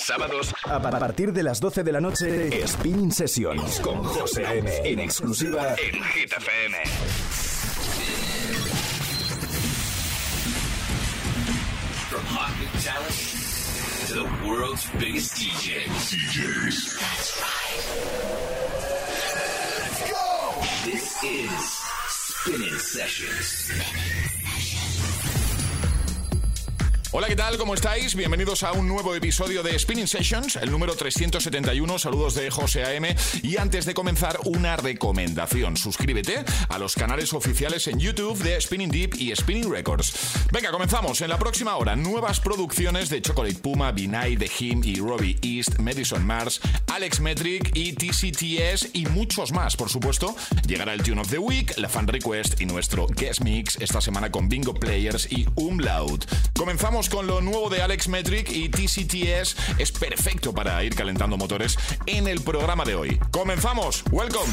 Sábados a partir de las 12 de la noche, Spinning Sessions con José A.M. En exclusiva en Hit FM. From hot new talent to the world's biggest DJs. DJs. That's right. Let's go! This is Spinning Sessions. Hola, ¿qué tal? ¿Cómo estáis? Bienvenidos a un nuevo episodio de Spinning Sessions, el número 371. Saludos de José AM. Y antes de comenzar, una recomendación. Suscríbete a los canales oficiales en YouTube de Spinning Deep y Spinning Records. Venga, comenzamos. En la próxima hora, nuevas producciones de Chocolate Puma, Binay, The Him y Robbie East, Madison Mars, Alex Metric y TCTS y muchos más, por supuesto. Llegará el Tune of the Week, la Fan Request y nuestro Guest Mix esta semana con Bingo Players y Umlaut. Comenzamos con lo nuevo de Alex Metric y TCTS. Es perfecto para ir calentando motores en el programa de hoy. ¡Comenzamos! ¡Welcome!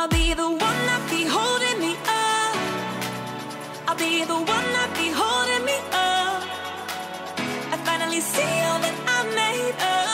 I'll be the one that be holding me up. I'll be the one that be holding me up. I finally see all that I made of.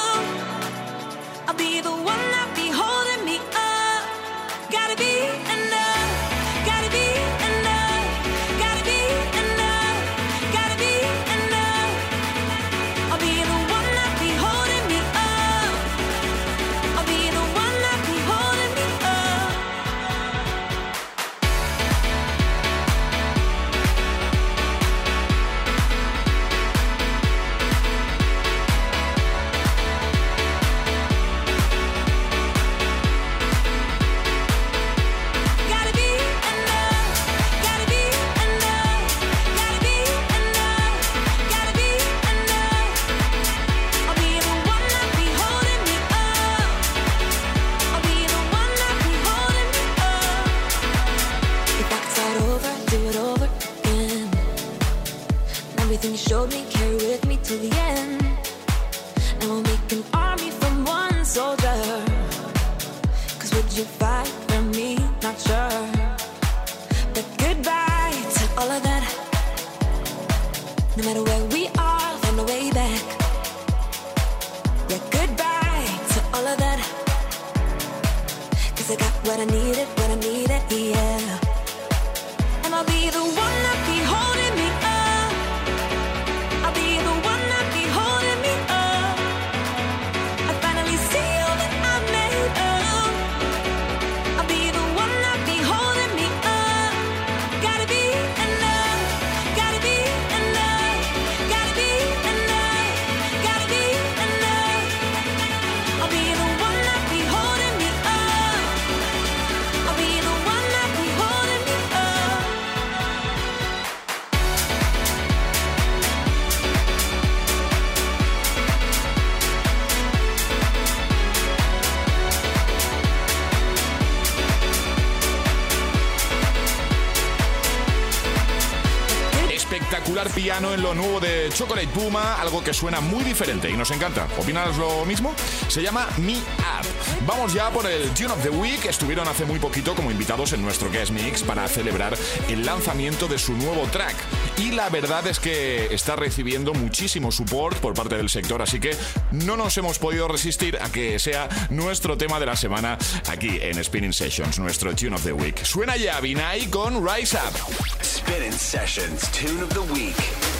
Piano en lo nuevo de Chocolate Puma, algo que suena muy diferente y nos encanta. ¿Opinas lo mismo? Se llama Me Up. Vamos ya por el Tune of the Week. Estuvieron hace muy poquito como invitados en nuestro Guest Mix para celebrar el lanzamiento de su nuevo track. Y la verdad es que está recibiendo muchísimo support por parte del sector, así que no nos hemos podido resistir a que sea nuestro tema de la semana aquí en Spinning Sessions, nuestro Tune of the Week. Suena ya Vinay con Rise Up. Spinning Sessions Tune of the Week.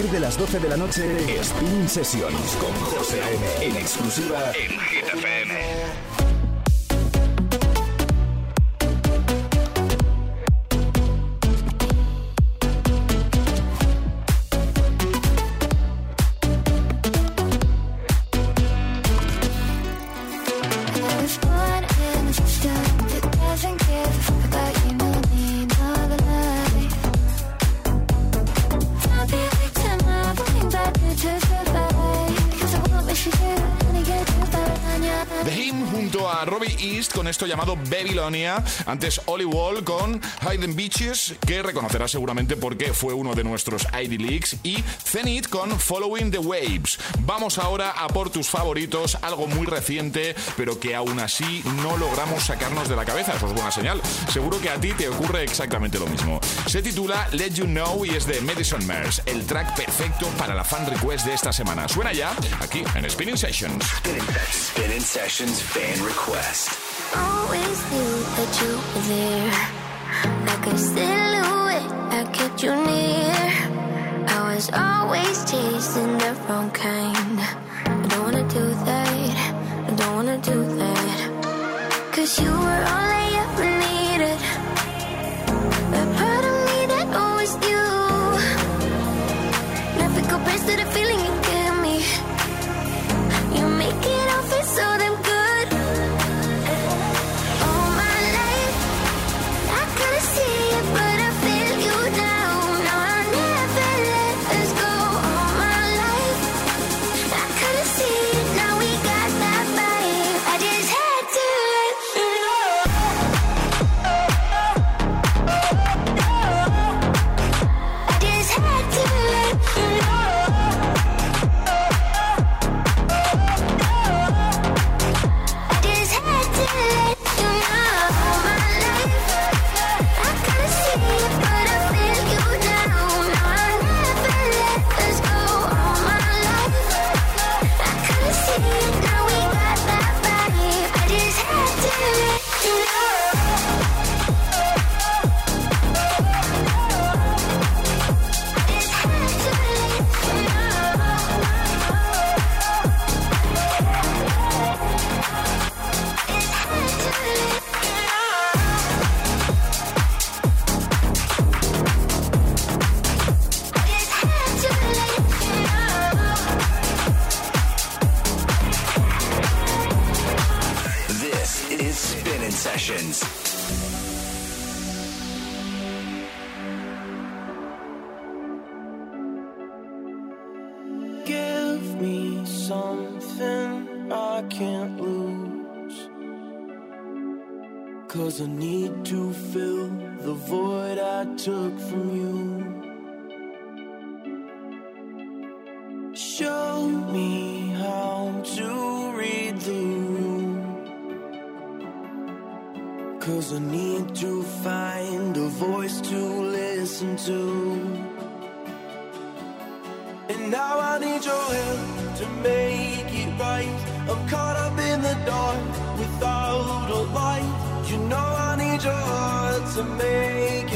Partir de las 12 de la noche, Spinning Sessions con José A.M. En exclusiva en llamado Babylonia. Antes Oli Wall con Hayden Beaches, que reconocerá seguramente porque fue uno de nuestros ID Leaks. Y Zenith con Following the Waves. Vamos ahora a por tus favoritos, algo muy reciente, pero que aún así no logramos sacarnos de la cabeza. Eso es buena señal. Seguro que a ti te ocurre exactamente lo mismo. Se titula Let You Know y es de Madison Mers, el track perfecto para la fan request de esta semana. Suena ya aquí en Spinning Sessions. Spinning Sessions Fan Request. Always knew that you were there. Like a silhouette, I kept you near. I was always chasing the wrong kind. Cause I need to fill the void I took from you. Show me how to read the room. Cause I need to find a voice to listen to. And now I need your help to make it right. I'm caught up in the dark without a light. You know I need your heart to make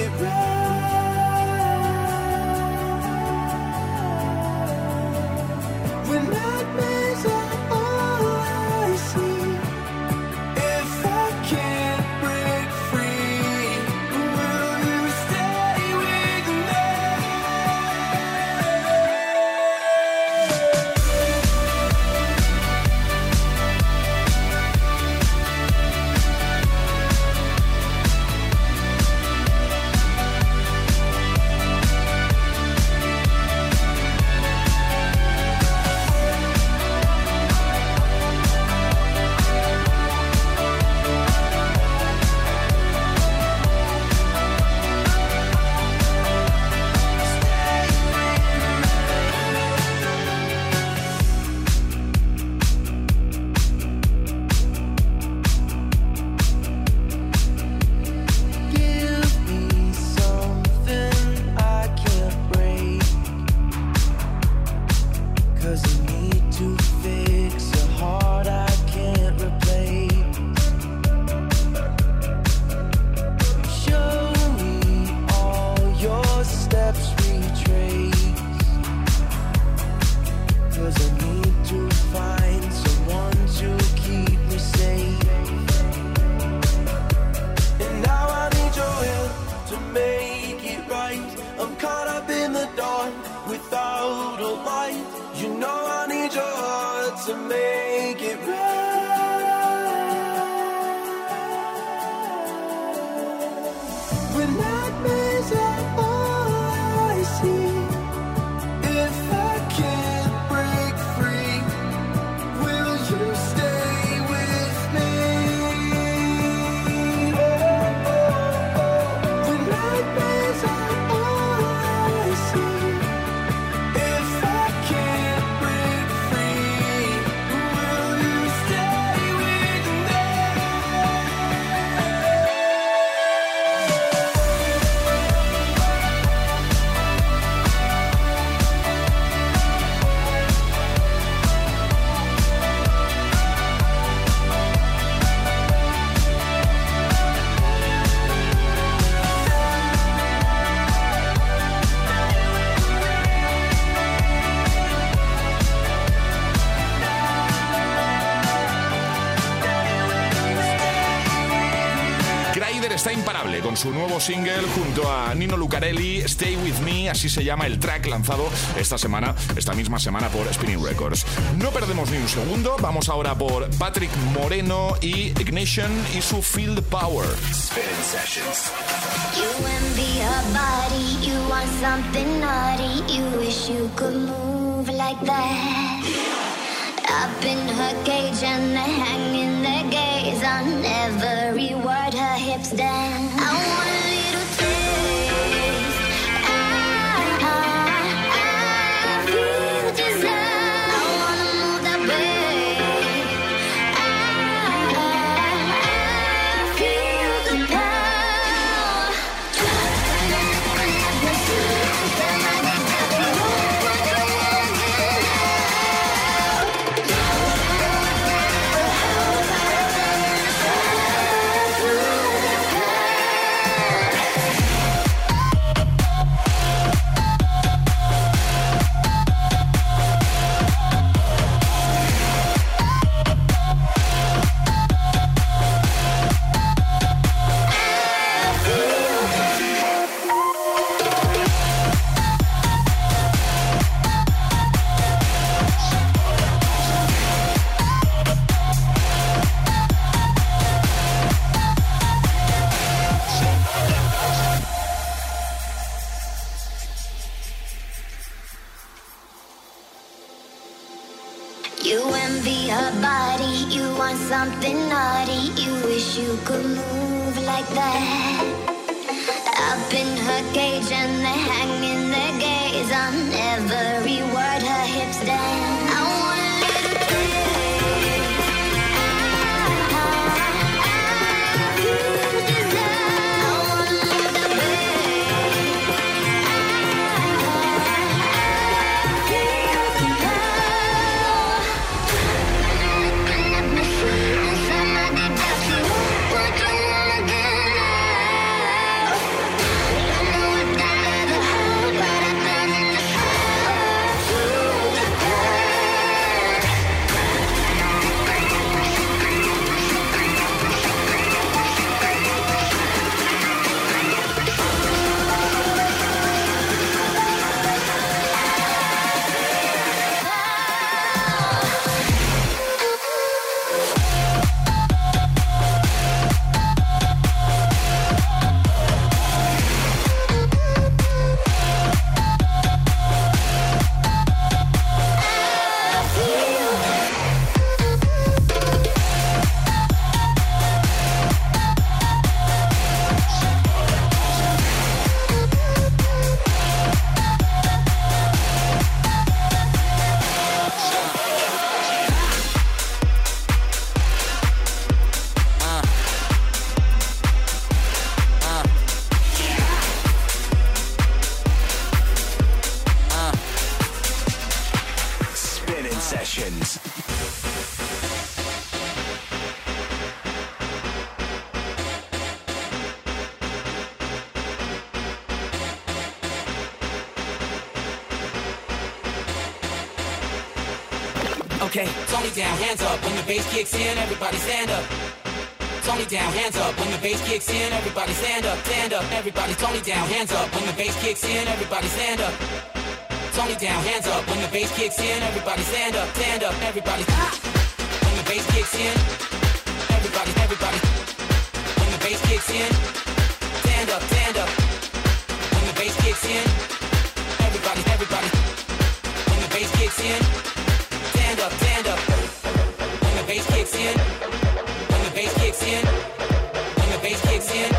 su nuevo single junto a Nino Lucarelli, Stay With Me, así se llama el track lanzado esta semana, esta misma semana por Spinning Records. No perdemos ni un segundo, vamos ahora por Patrick Moreno y Ignition y su Field Power. Up in her cage and gaze her hips. hands up when the bass kicks in, everybody stand up. Tony down, hands up when the bass kicks in, everybody stand up, stand up, everybody Tony down, hands up when the bass kicks in, everybody stand up. Tony down, hands up when the bass kicks in, everybody stand up, stand up, everybody. When the bass kicks in, everybody, everybody. When the bass kicks in, stand up, stand up. When the bass kicks in, everybody, everybody. When the bass kicks in. kicks in, when the bass kicks in,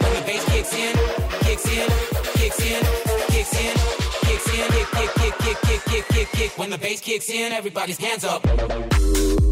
when the bass kicks in, kicks in, kicks in, kicks in, kicks in, kick, kick, kick, kick, kick, kick, kick. When the bass kicks in, everybody's hands up.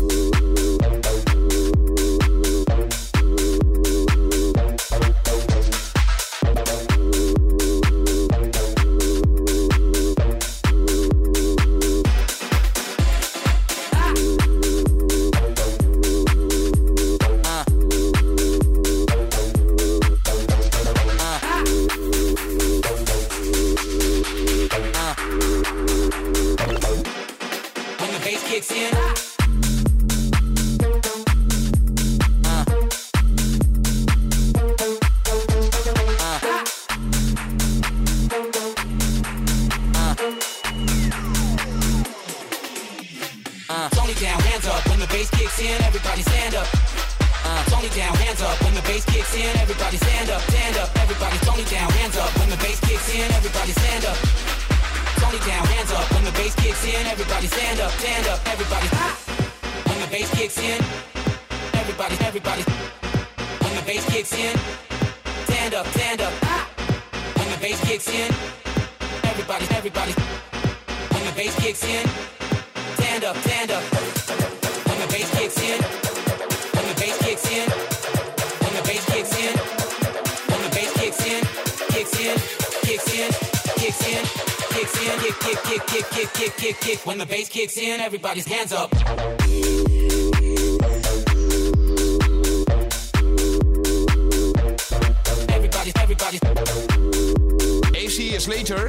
Kicks in, everybody's hands up.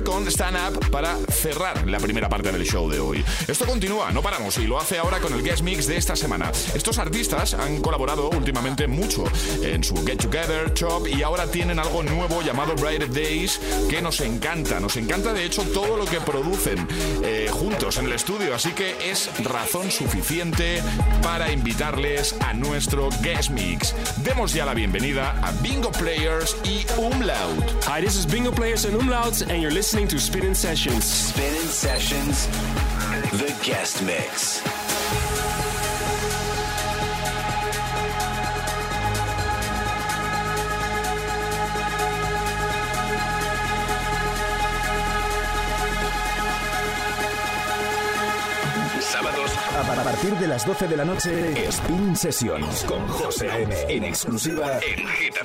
Con Stand Up para cerrar la primera parte del show de hoy. Esto continúa, no paramos, y lo hace ahora con el guest mix de esta semana. Estos artistas han colaborado últimamente mucho en su Get Together, Chop, y ahora tienen algo nuevo llamado Brighter Days que nos encanta. Nos encanta, de hecho, todo lo que producen eh, juntos en el estudio, así que es razón suficiente para invitarles a nuestro guest mix. Demos ya la bienvenida a Bingo Players y Umlaut. Hi, this is Bingo Players and Umlauts, and you're listening to Spinning Sessions. Spinning Sessions, the guest mix. Sábados a pa- a partir de las 12 de la noche, Spinning Sessions con José A.M. en exclusiva en Hit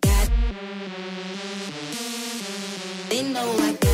Got. They know I got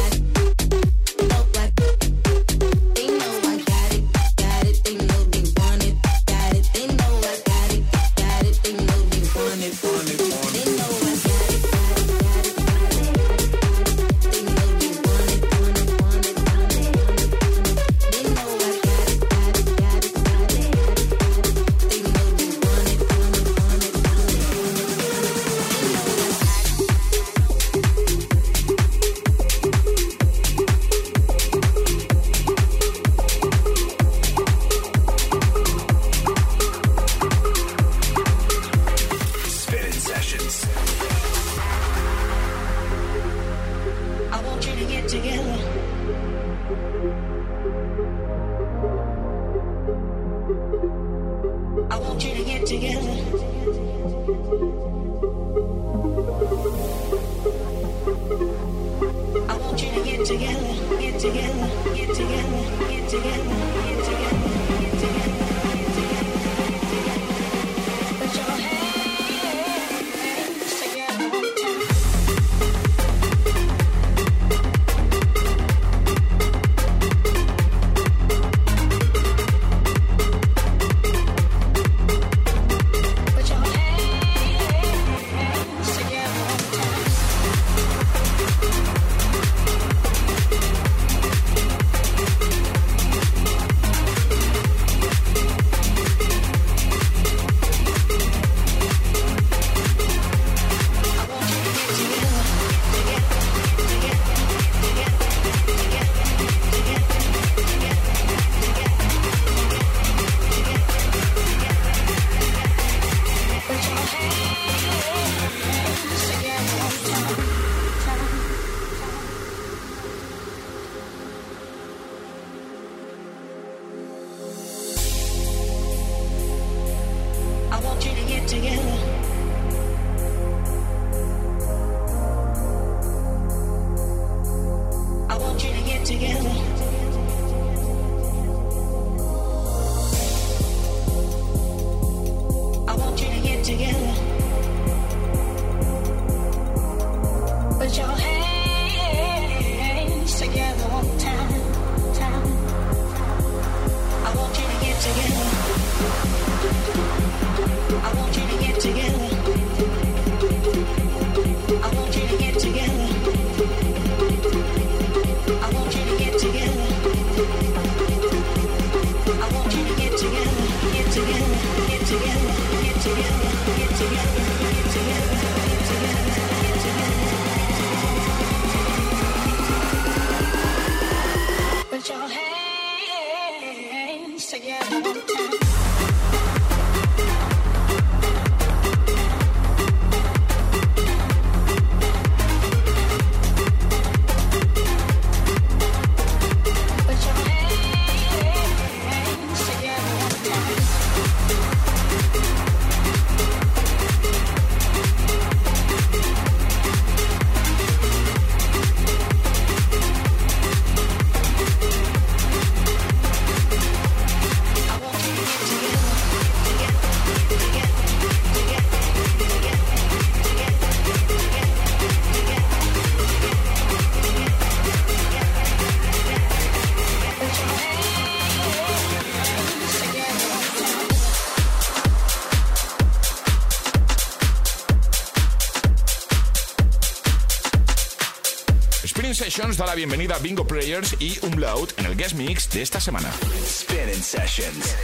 da la bienvenida a Bingo Players y Umlaut en el guest mix de esta semana. Spinning Sessions.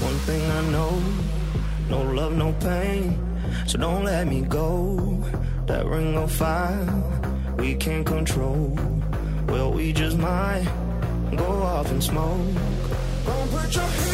One thing I know, no love, no pain, so don't let me go. That ring of fire, we can't control. Well, we just might go off and smoke. Don't put your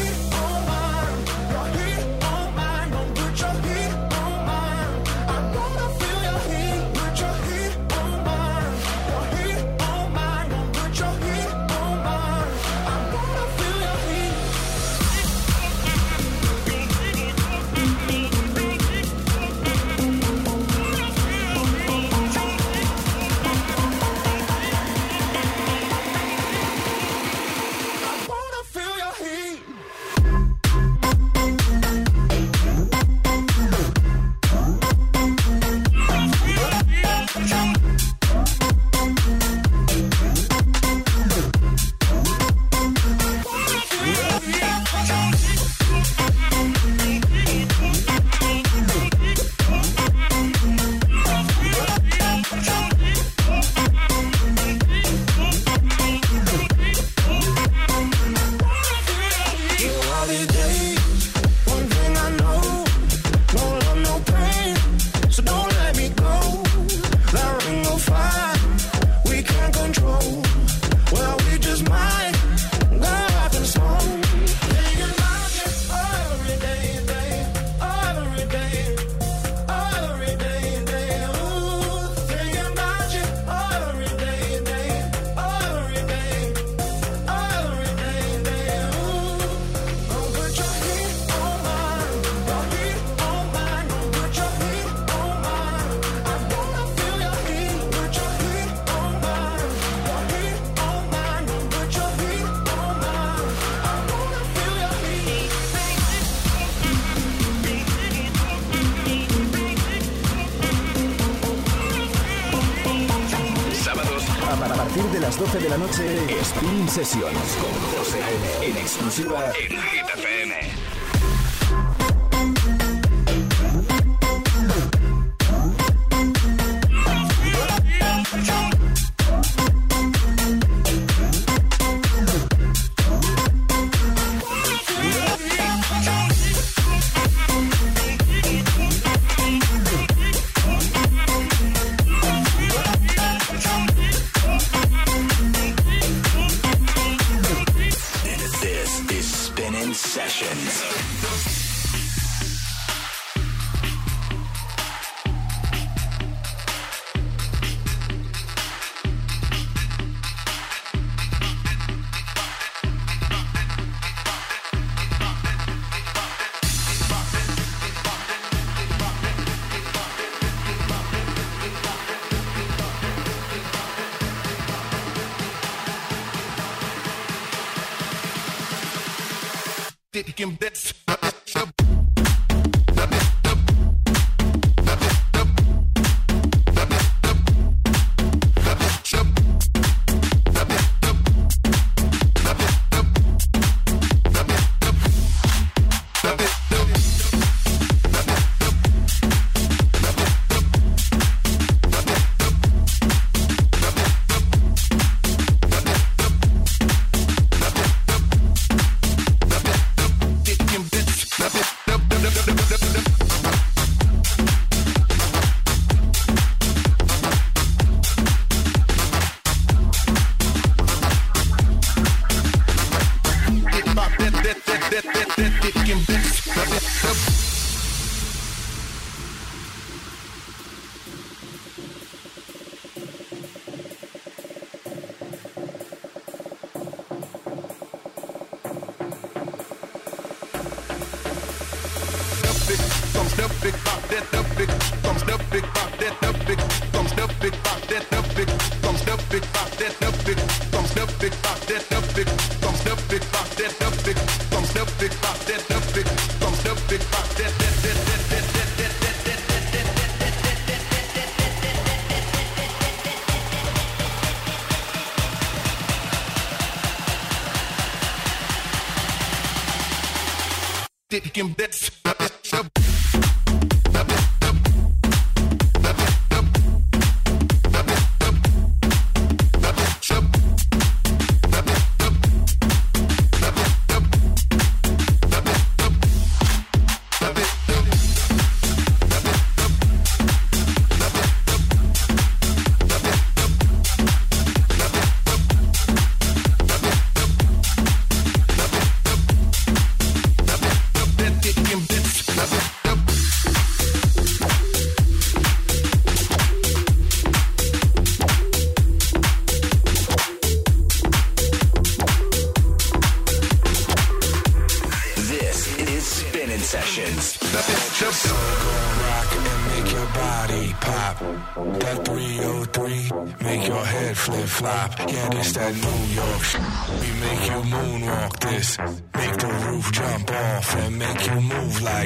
Did him this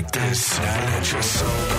like this and let your soul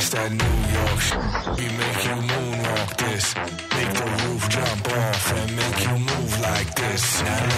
It's that New York shit. We make you moonwalk this. Make the roof jump off and make you move like this. Now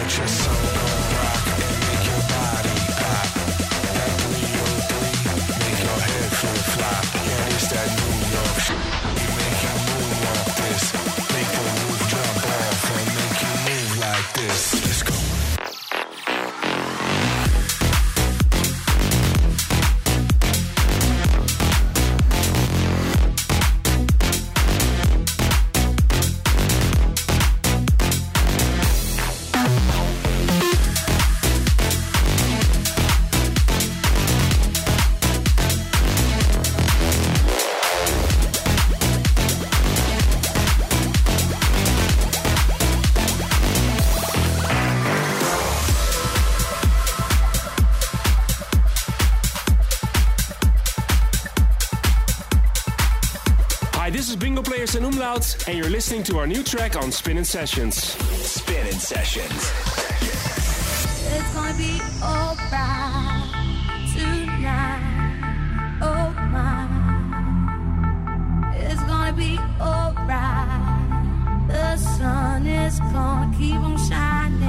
and you're listening to our new track on Spinning Sessions. Spinning Sessions. It's gonna be alright tonight. Oh my, it's gonna be alright. The sun is gonna keep on shining.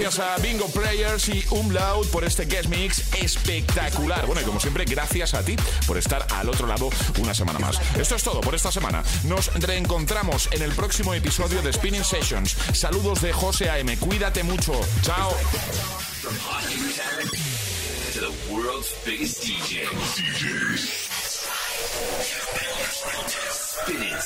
Gracias a Bingo Players y Umlaut por este guest mix espectacular. Bueno, y como siempre, gracias a ti por estar al otro lado una semana más. Esto es todo por esta semana. Nos reencontramos en el próximo episodio de Spinning Sessions. Saludos de José AM. Cuídate mucho. Chao. Spinning.